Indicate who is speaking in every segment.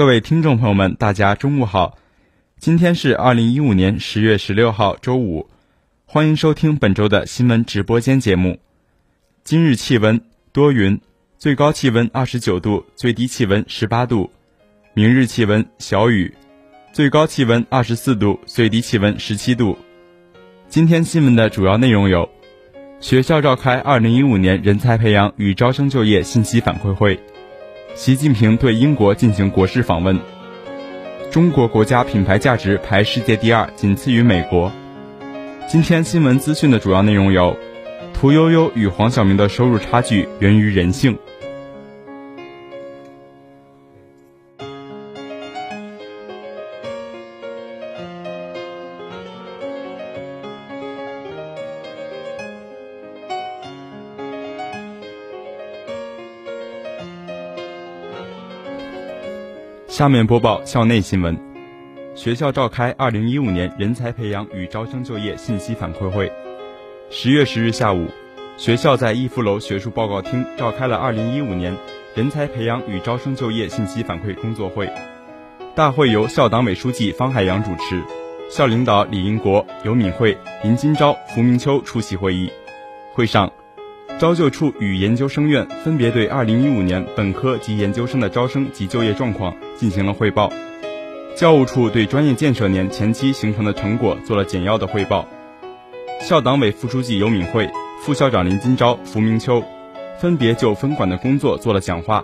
Speaker 1: 各位听众朋友们，大家中午好。今天是二零一五年十月十六号，周五。欢迎收听本周的新闻直播间节目。今日气温多云，最高气温二十九度，最低气温十八度。明日气温小雨，最高气温二十四度，最低气温十七度。今天新闻的主要内容有：学校召开二零一五年人才培养与招生就业信息反馈会；习近平对英国进行国事访问；中国国家品牌价值排世界第二，仅次于美国。今天新闻资讯的主要内容有：屠呦呦与黄晓明的收入差距源于人性。下面播报校内新闻。学校召开二零一五年人才培养与招生就业信息反馈会。十月十日下午，学校在逸夫楼学术报告厅召开了二零一五年人才培养与招生就业信息反馈工作会。大会由校党委书记方海洋主持，校领导李英国、尤敏慧、林金钊、胡明秋出席会议。会上，招就处与研究生院分别对二零一五年本科及研究生的招生及就业状况进行了汇报。教务处对专业建设年前期形成的成果做了简要的汇报。校党委副书记尤敏慧、副校长林金钊、符明秋分别就分管的工作做了讲话，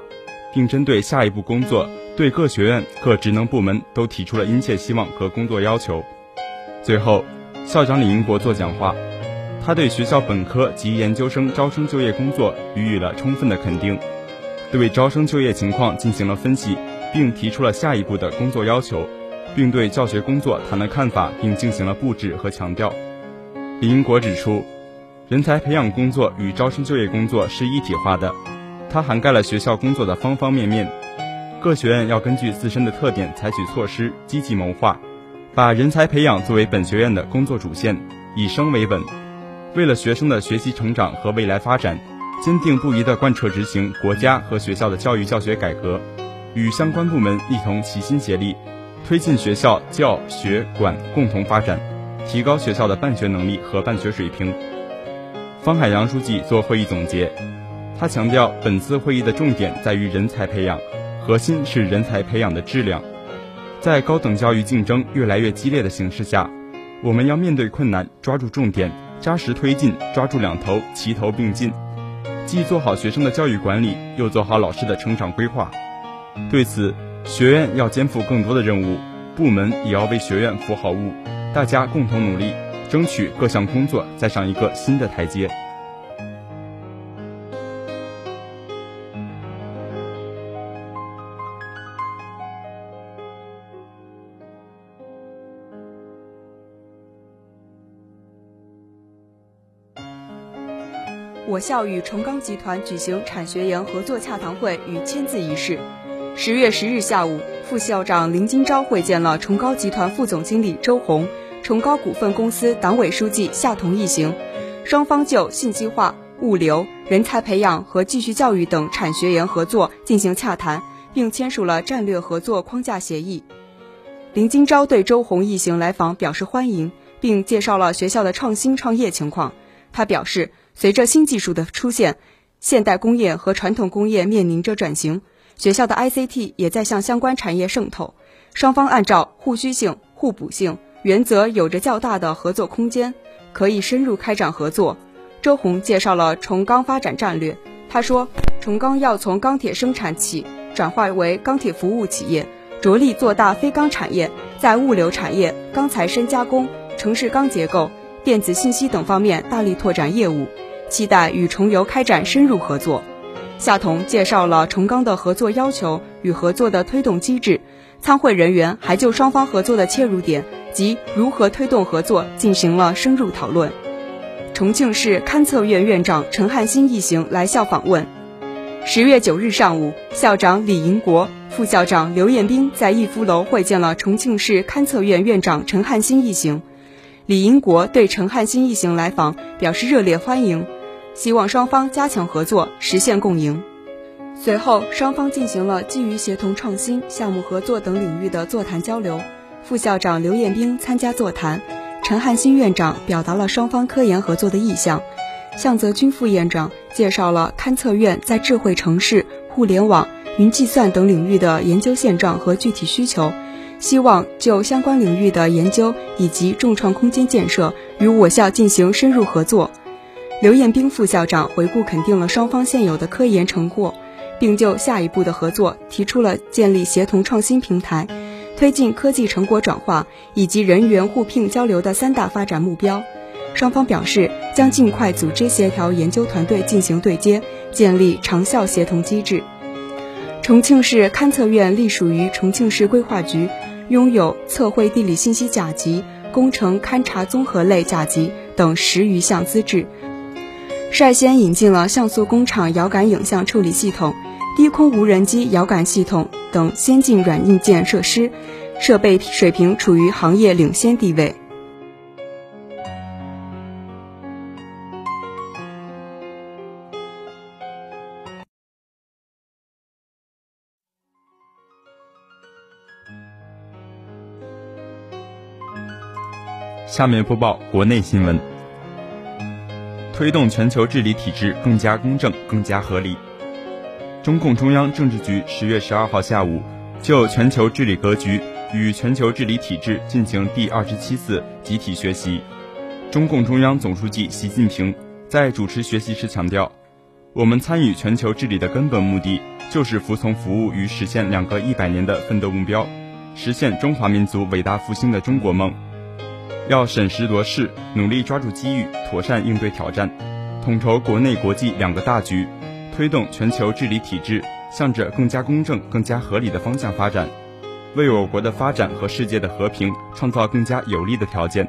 Speaker 1: 并针对下一步工作对各学院各职能部门都提出了殷切希望和工作要求。最后，校长李英国做讲话，他对学校本科及研究生招生就业工作予以了充分的肯定，对招生就业情况进行了分析。并提出了下一步的工作要求，并对教学工作谈了看法，并进行了布置和强调。李英国指出，人才培养工作与招生就业工作是一体化的，它涵盖了学校工作的方方面面。各学院要根据自身的特点采取措施，积极谋划，把人才培养作为本学院的工作主线，以生为本，为了学生的学习成长和未来发展，坚定不移地贯彻执行国家和学校的教育教学改革。与相关部门一同齐心协力，推进学校教学管共同发展，提高学校的办学能力和办学水平。方海洋书记做会议总结，他强调，本次会议的重点在于人才培养，核心是人才培养的质量。在高等教育竞争越来越激烈的形势下，我们要面对困难，抓住重点，扎实推进，抓住两头，齐头并进，既做好学生的教育管理，又做好老师的成长规划。对此，学院要肩负更多的任务，部门也要为学院服好务，大家共同努力，争取各项工作再上一个新的台阶。
Speaker 2: 我校与重钢集团举行产学研合作洽谈会与签字仪式。十月十日下午，副校长林金钊会见了崇高集团副总经理周红、崇高股份公司党委书记夏同一行，双方就信息化、物流、人才培养和继续教育等产学研合作进行洽谈，并签署了战略合作框架协议。林金钊对周红一行来访表示欢迎，并介绍了学校的创新创业情况。他表示，随着新技术的出现，现代工业和传统工业面临着转型。学校的 ICT 也在向相关产业渗透，双方按照互需性、互补性原则有着较大的合作空间，可以深入开展合作。周红介绍了重钢发展战略，他说，重钢要从钢铁生产企转化为钢铁服务企业，着力做大非钢产业，在物流产业、钢材深加工、城市钢结构、电子信息等方面大力拓展业务，期待与重游开展深入合作。夏彤介绍了重钢的合作要求与合作的推动机制，参会人员还就双方合作的切入点及如何推动合作进行了深入讨论。重庆市勘测院院长陈汉新一行来校访问。十月九日上午，校长李银国、副校长刘彦兵在逸夫楼会见了重庆市勘测院院长陈汉新一行。李银国对陈汉新一行来访表示热烈欢迎。希望双方加强合作，实现共赢。随后，双方进行了基于协同创新、项目合作等领域的座谈交流。副校长刘彦兵参加座谈，陈汉新院长表达了双方科研合作的意向，向泽军副院长介绍了勘测院在智慧城市、互联网、云计算等领域的研究现状和具体需求，希望就相关领域的研究以及众创空间建设与我校进行深入合作。刘彦兵副校长回顾肯定了双方现有的科研成果。并就下一步的合作提出了建立协同创新平台、推进科技成果转化以及人员互聘交流的三大发展目标。双方表示将尽快组织协调研究团队进行对接，建立长效协同机制。重庆市勘测院隶属于重庆市规划局，拥有测绘地理信息甲级、工程勘察综合类甲级等十余项资质。率先引进了像素工厂遥感影像处理系统、低空无人机遥感系统等先进软硬件设施，设备水平处于行业领先地位。
Speaker 1: 下面播报国内新闻。推动全球治理体制更加公正、更加合理。中共中央政治局十月十二号下午就全球治理格局与全球治理体制进行第二十七次集体学习。中共中央总书记习近平在主持学习时强调，我们参与全球治理的根本目的就是服从服务与实现两个一百年的奋斗目标，实现中华民族伟大复兴的中国梦。要审时度势，努力抓住机遇，妥善应对挑战，统筹国内国际两个大局，推动全球治理体制向着更加公正、更加合理的方向发展，为我国的发展和世界的和平创造更加有利的条件。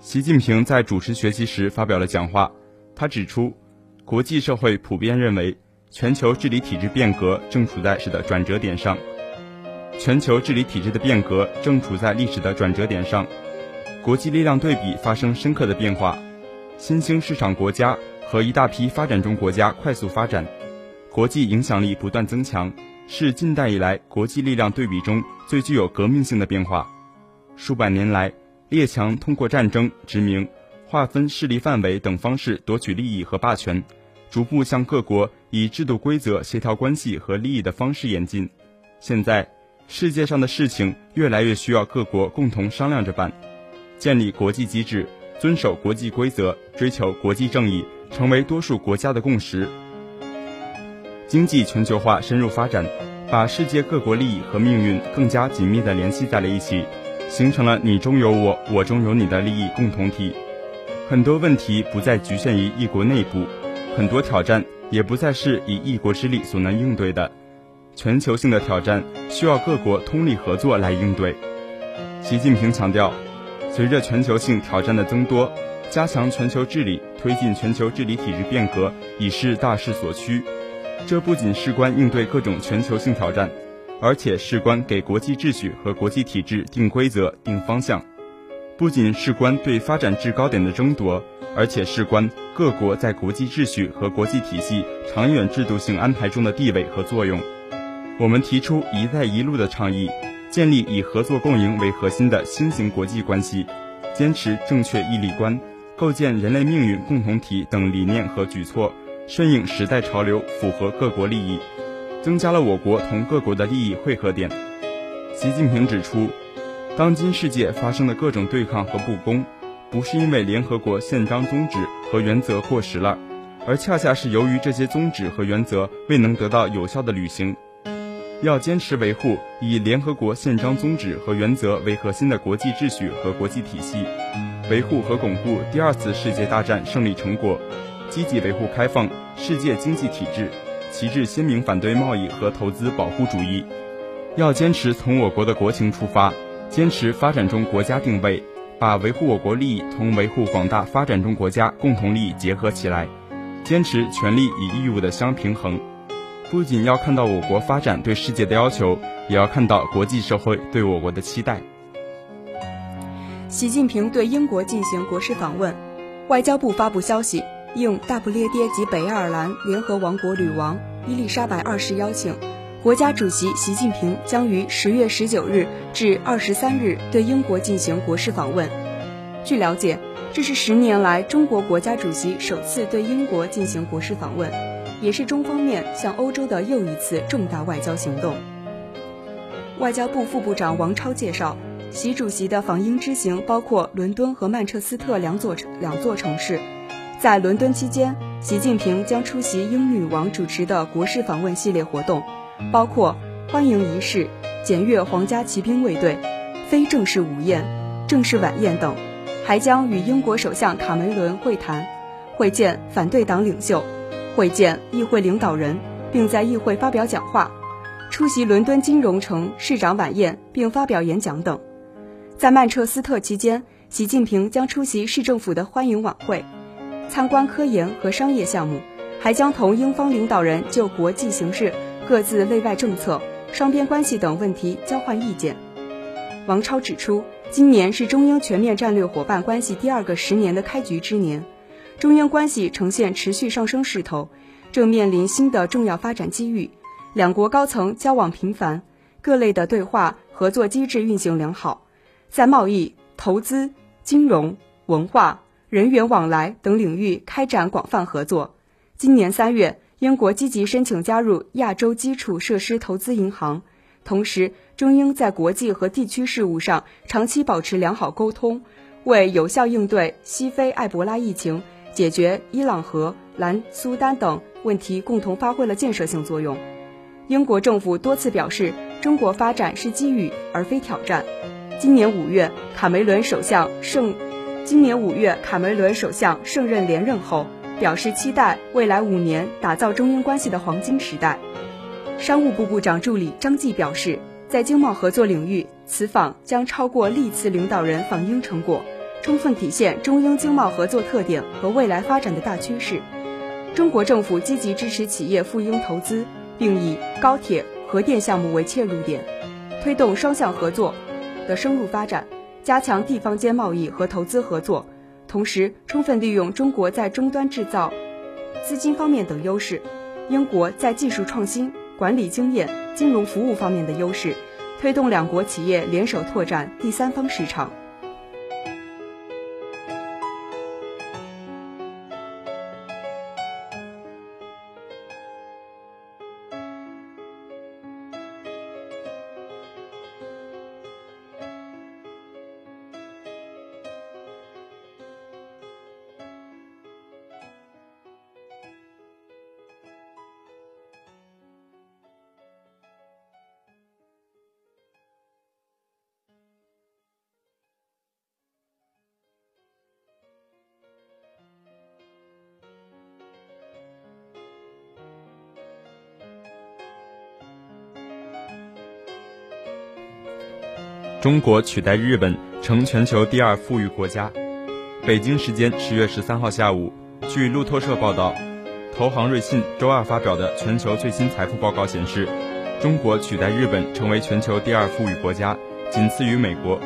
Speaker 1: 习近平在主持学习时发表了讲话，他指出，国际社会普遍认为，全球治理体制变革正处在是的转折点上，全球治理体制的变革正处在历史的转折点上。国际力量对比发生深刻的变化，新兴市场国家和一大批发展中国家快速发展，国际影响力不断增强，是近代以来国际力量对比中最具有革命性的变化。数百年来，列强通过战争、殖民、划分势力范围等方式夺取利益和霸权，逐步向各国以制度规则协调关系和利益的方式演进。现在，世界上的事情越来越需要各国共同商量着办。建立国际机制，遵守国际规则，追求国际正义，成为多数国家的共识。经济全球化深入发展，把世界各国利益和命运更加紧密地联系在了一起，形成了你中有我，我中有你的利益共同体。很多问题不再局限于一国内部，很多挑战也不再是以一国之力所能应对的。全球性的挑战需要各国通力合作来应对。习近平强调。随着全球性挑战的增多，加强全球治理、推进全球治理体制变革已是大势所趋。这不仅事关应对各种全球性挑战，而且事关给国际秩序和国际体制定规则、定方向；不仅事关对发展制高点的争夺，而且事关各国在国际秩序和国际体系长远制度性安排中的地位和作用。我们提出“一带一路”的倡议。建立以合作共赢为核心的新型国际关系，坚持正确义利观，构建人类命运共同体等理念和举措，顺应时代潮流，符合各国利益，增加了我国同各国的利益汇合点。习近平指出，当今世界发生的各种对抗和不公，不是因为联合国宪章宗旨和原则过时了，而恰恰是由于这些宗旨和原则未能得到有效的履行。要坚持维护以联合国宪章宗旨和原则为核心的国际秩序和国际体系，维护和巩固第二次世界大战胜利成果，积极维护开放世界经济体制，旗帜鲜明反对贸易和投资保护主义。要坚持从我国的国情出发，坚持发展中国家定位，把维护我国利益同维护广大发展中国家共同利益结合起来，坚持权利与义务的相平衡。不仅要看到我国发展对世界的要求，也要看到国际社会对我国的期待。
Speaker 2: 习近平对英国进行国事访问，外交部发布消息，应大不列颠及北爱尔兰联合王国女王伊丽莎白二世邀请，国家主席习近平将于十月十九日至二十三日对英国进行国事访问。据了解，这是十年来中国国家主席首次对英国进行国事访问，也是中方面向欧洲的又一次重大外交行动。外交部副部长王超介绍，习主席的访英之行包括伦敦和曼彻斯特两座两座城市。在伦敦期间，习近平将出席英女王主持的国事访问系列活动，包括欢迎仪式、检阅皇家骑兵卫队、非正式午宴、正式晚宴等，还将与英国首相卡梅伦会谈，会见反对党领袖，会见议会领导人，并在议会发表讲话。出席伦敦金融城市长晚宴并发表演讲等，在曼彻斯特期间，习近平将出席市政府的欢迎晚会，参观科研和商业项目，还将同英方领导人就国际形势、各自内外政策、双边关系等问题交换意见。王超指出，今年是中英全面战略伙伴关系第二个十年的开局之年，中英关系呈现持续上升势头，正面临新的重要发展机遇。两国高层交往频繁，各类的对话合作机制运行良好，在贸易、投资、金融、文化、人员往来等领域开展广泛合作。今年三月，英国积极申请加入亚洲基础设施投资银行，同时中英在国际和地区事务上长期保持良好沟通，为有效应对西非埃博拉疫情、解决伊朗和南苏丹等问题共同发挥了建设性作用。英国政府多次表示，中国发展是机遇而非挑战。今年五月，卡梅伦首相胜，今年五月卡梅伦首相胜任连任后，表示期待未来五年打造中英关系的黄金时代。商务部部长助理张继表示，在经贸合作领域，此访将超过历次领导人访英成果，充分体现中英经贸合作特点和未来发展的大趋势。中国政府积极支持企业赴英投资。并以高铁、核电项目为切入点，推动双向合作的深入发展，加强地方间贸易和投资合作，同时充分利用中国在终端制造、资金方面等优势，英国在技术创新、管理经验、金融服务方面的优势，推动两国企业联手拓展第三方市场。
Speaker 1: 中国取代日本成全球第二富裕国家。北京时间十月十三号下午，据路透社报道，投行瑞信周二发表的全球最新财富报告显示，中国取代日本成为全球第二富裕国家，仅次于美国，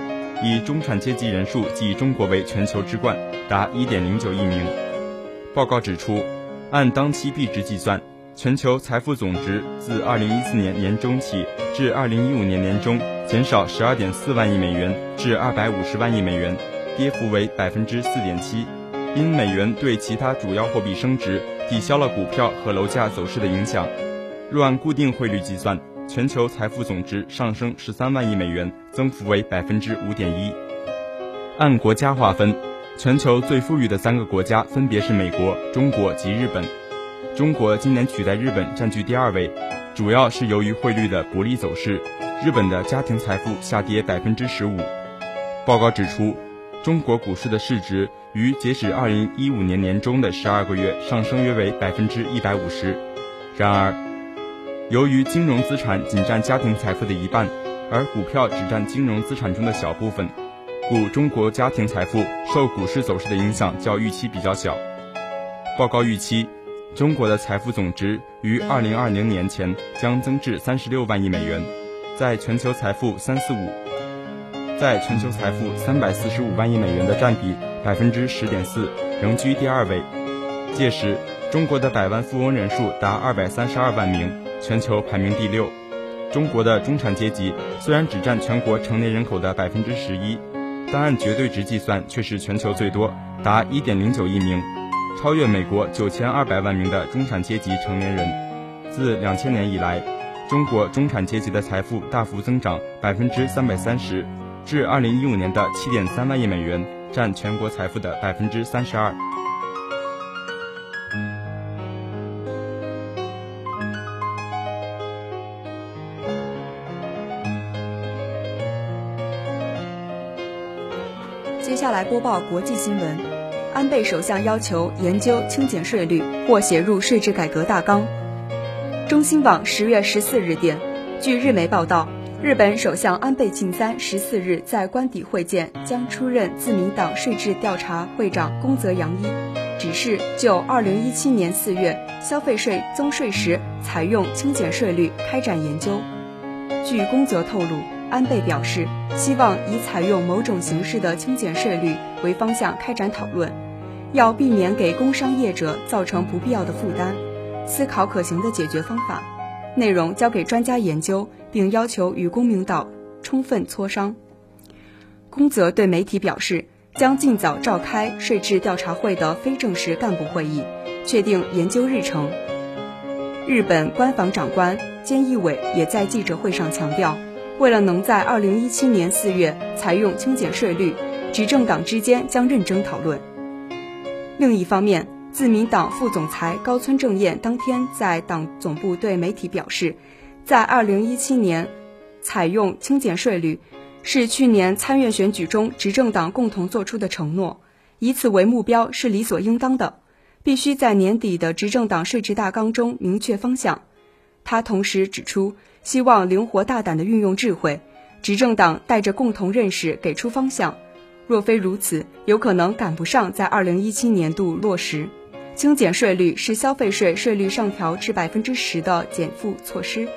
Speaker 1: 以中产阶级人数继中国为全球之冠，达一点零九亿名。报告指出，按当期币值计算，全球财富总值自二零一四年年中起至二零一五年年中。减少十二点四万亿美元至二百五十万亿美元，跌幅为百分之四点七。因美元对其他主要货币升值，抵消了股票和楼价走势的影响。若按固定汇率计算，全球财富总值上升十三万亿美元，增幅为百分之五点一。按国家划分，全球最富裕的三个国家分别是美国、中国及日本。中国今年取代日本占据第二位，主要是由于汇率的不利走势。日本的家庭财富下跌百分之十五。报告指出，中国股市的市值于截止二零一五年年中的十二个月上升约为百分之一百五十。然而，由于金融资产仅占家庭财富的一半，而股票只占金融资产中的小部分，故中国家庭财富受股市走势的影响较预期比较小。报告预期，中国的财富总值于二零二零年前将增至三十六万亿美元。在全球财富三四五，在全球财富三百四十五万亿美元的占比百分之十点四，仍居第二位。届时，中国的百万富翁人数达二百三十二万名，全球排名第六。中国的中产阶级虽然只占全国成年人口的百分之十一，但按绝对值计算却是全球最多，达一点零九亿名，超越美国九千二百万名的中产阶级成年人。自两千年以来，中国中产阶级的财富大幅增长百分之三百三十，至二零一五年的七点三万亿美元，占全国财富的百分之三十二。
Speaker 2: 接下来播报国际新闻：安倍首相要求研究轻减税率或写入税制改革大纲。中新网十月十四日电，据日媒报道，日本首相安倍晋三十四日在官邸会见将出任自民党税制调查会长宫泽洋一，指示就二零一七年四月消费税增税时采用轻减税率开展研究。据宫泽透露。安倍表示，希望以采用某种形式的轻减税率为方向开展讨论，要避免给工商业者造成不必要的负担，思考可行的解决方法，内容交给专家研究，并要求与公明党充分磋商。宫泽对媒体表示，将尽早召开税制调查会的非正式干部会议，确定研究日程。日本官房长官菅义伟也在记者会上强调。为了能在二零一七年四月采用轻减税率，执政党之间将认真讨论。另一方面，自民党副总裁高村正彦当天在党总部对媒体表示，在二零一七年采用轻减税率是去年参院选举中执政党共同做出的承诺，以此为目标是理所应当的，必须在年底的执政党税制大纲中明确方向。他同时指出。希望灵活大胆地运用智慧，执政党带着共同认识给出方向。若非如此，有可能赶不上在二零一七年度落实。轻减税率是消费税税率上调至百分之十的减负措施。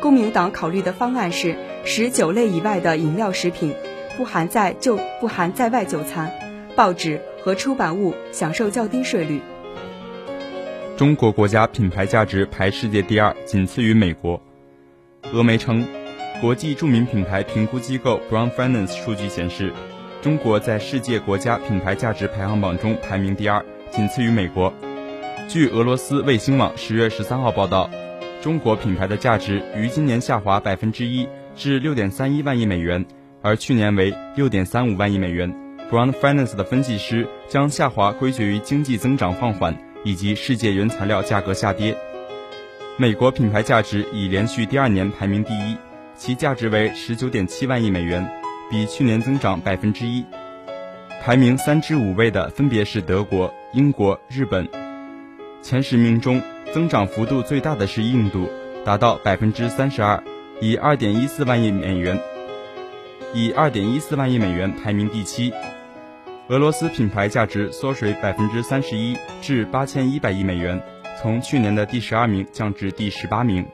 Speaker 2: 公民党考虑的方案是，使酒类以外的饮料食品不含在就不含在外就餐，报纸和出版物享受较低税率。
Speaker 1: 中国国家品牌价值排世界第二，仅次于美国。俄媒称，国际著名品牌评估机构 Brown Finance 数据显示，中国在世界国家品牌价值排行榜中排名第二，仅次于美国。据俄罗斯卫星网十月十三号报道，中国品牌的价值于今年下滑百分之一至六点三一万亿美元，而去年为六点三五万亿美元。Brown Finance 的分析师将下滑归结于经济增长放缓以及世界原材料价格下跌。美国品牌价值已连续第二年排名第一，其价值为十九点七万亿美元，比去年增长百分之一。排名三至五位的分别是德国、英国、日本。前十名中，增长幅度最大的是印度，达到百分之三十二，以二点一四万亿美元，以二点一四万亿美元排名第七。俄罗斯品牌价值缩水百分之三十一，至八千一百亿美元。从去年的第十二名降至第十八名。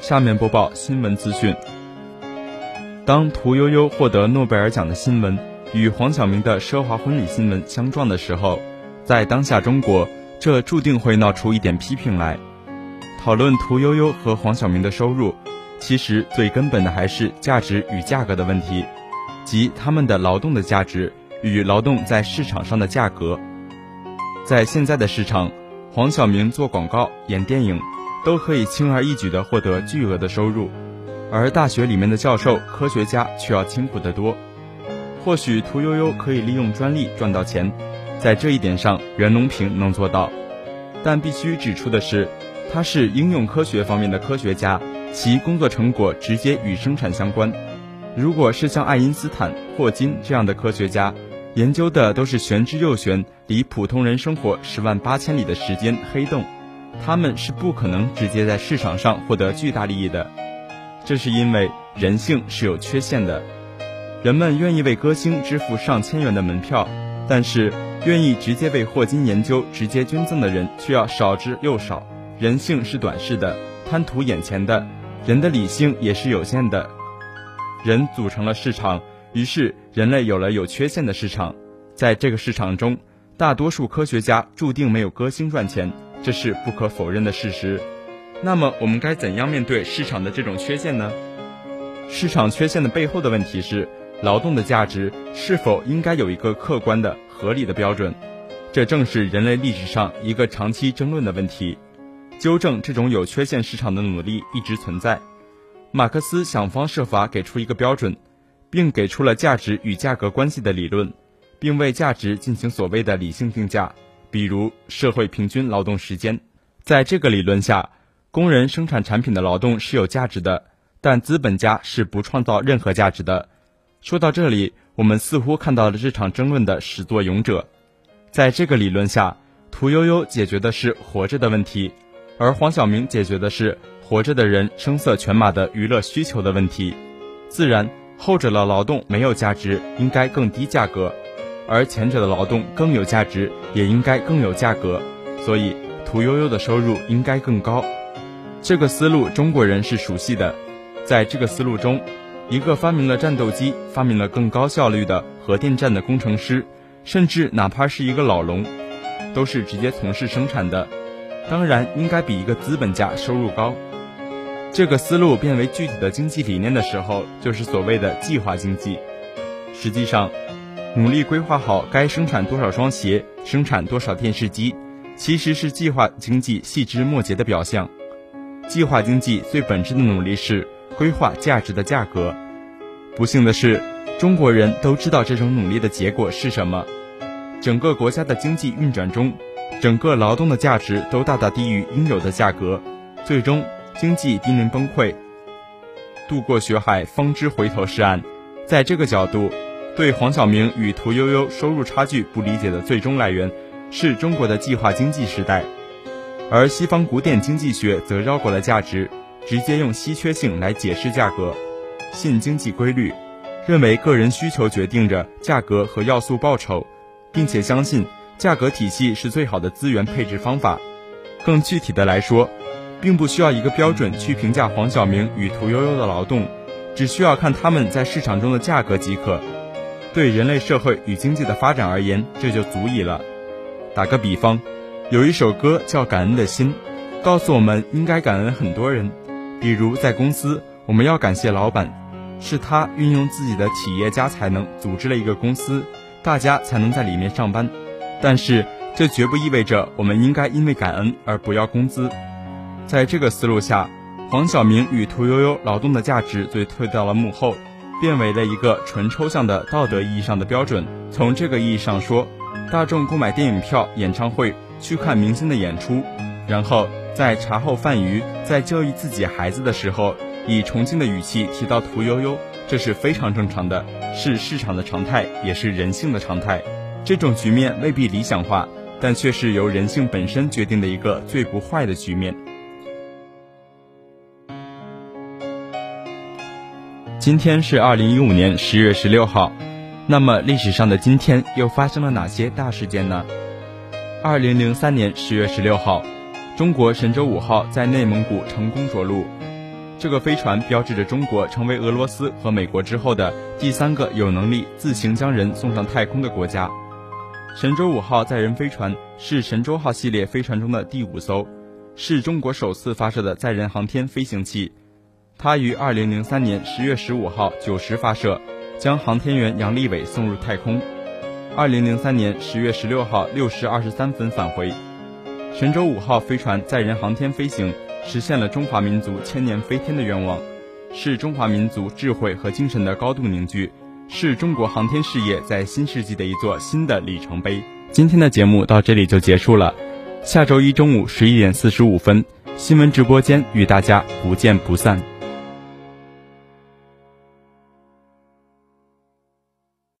Speaker 1: 下面播报新闻资讯。当屠呦呦获得诺贝尔奖的新闻与黄晓明的奢华婚礼新闻相撞的时候，在当下中国，这注定会闹出一点批评来。讨论屠呦呦和黄晓明的收入，其实最根本的还是价值与价格的问题，即他们的劳动的价值与劳动在市场上的价格。在现在的市场，黄晓明做广告、演电影，都可以轻而易举地获得巨额的收入，而大学里面的教授、科学家却要辛苦得多。或许屠呦呦可以利用专利赚到钱，在这一点上，袁隆平能做到，但必须指出的是。他是应用科学方面的科学家，其工作成果直接与生产相关。如果是像爱因斯坦、霍金这样的科学家，研究的都是玄之又玄、离普通人生活十万八千里的时间黑洞，他们是不可能直接在市场上获得巨大利益的。这是因为人性是有缺陷的，人们愿意为歌星支付上千元的门票，但是愿意直接为霍金研究直接捐赠的人却要少之又少。人性是短视的，贪图眼前的，人的理性也是有限的。人组成了市场，于是人类有了有缺陷的市场。在这个市场中，大多数科学家注定没有歌星赚钱，这是不可否认的事实。那么，我们该怎样面对市场的这种缺陷呢？市场缺陷的背后的问题是，劳动的价值是否应该有一个客观的、合理的标准？这正是人类历史上一个长期争论的问题。纠正这种有缺陷市场的努力一直存在。马克思想方设法给出一个标准，并给出了价值与价格关系的理论，并为价值进行所谓的理性定价，比如社会平均劳动时间。在这个理论下，工人生产产品的劳动是有价值的，但资本家是不创造任何价值的。说到这里，我们似乎看到了这场争论的始作俑者。在这个理论下，屠呦呦解决的是活着的问题，而黄晓明解决的是活着的人声色犬马的娱乐需求的问题。自然，后者的劳动没有价值，应该更低价格；而前者的劳动更有价值，也应该更有价格。所以，屠呦呦的收入应该更高。这个思路中国人是熟悉的，在这个思路中，一个发明了战斗机、发明了更高效率的核电站的工程师，甚至哪怕是一个老农，都是直接从事生产的，当然应该比一个资本家收入高。这个思路变为具体的经济理念的时候，就是所谓的计划经济。实际上，努力规划好该生产多少双鞋、生产多少电视机，其实是计划经济细枝末节的表象。计划经济最本质的努力是规划价值的价格。不幸的是，中国人都知道这种努力的结果是什么。整个国家的经济运转中，整个劳动的价值都大大低于应有的价格，最终经济濒临崩溃。渡过血海，方知回头是岸。在这个角度，对黄晓明与屠呦呦收入差距不理解的最终来源，是中国的计划经济时代。而西方古典经济学则绕过了价值，直接用稀缺性来解释价格，信经济规律，认为个人需求决定着价格和要素报酬，并且相信价格体系是最好的资源配置方法。更具体的来说，并不需要一个标准去评价黄晓明与屠呦呦的劳动，只需要看他们在市场中的价格即可。对人类社会与经济的发展而言，这就足以了。打个比方。有一首歌叫《感恩的心》，告诉我们应该感恩很多人，比如在公司，我们要感谢老板，是他运用自己的企业家才能组织了一个公司，大家才能在里面上班。但是这绝不意味着我们应该因为感恩而不要工资。在这个思路下，黄晓明与屠呦呦劳动的价值最退到了幕后，变为了一个纯抽象的道德意义上的标准。从这个意义上说，大众购买电影票、演唱会。去看明星的演出，然后在茶后饭余，在教育自己孩子的时候，以崇敬的语气提到屠呦呦，这是非常正常的，是市场的常态，也是人性的常态。这种局面未必理想化，但却是由人性本身决定的一个最不坏的局面。今天是二零一五年十月十六号，那么历史上的今天又发生了哪些大事件呢？二零零三年十月十六号，中国神舟五号在内蒙古成功着陆。这个飞船标志着中国成为俄罗斯和美国之后的第三个有能力自行将人送上太空的国家。神舟五号载人飞船是神舟号系列飞船中的第五艘，是中国首次发射的载人航天飞行器。它于二零零三年十月十五号九时发射，将航天员杨利伟送入太空。二零零三年十月十六号六时二十三分返回，神舟五号飞船载人航天飞行实现了中华民族千年飞天的愿望，是中华民族智慧和精神的高度凝聚，是中国航天事业在新世纪的一座新的里程碑。今天的节目到这里就结束了，下周一中午十一点四十五分，新闻直播间与大家不见不散。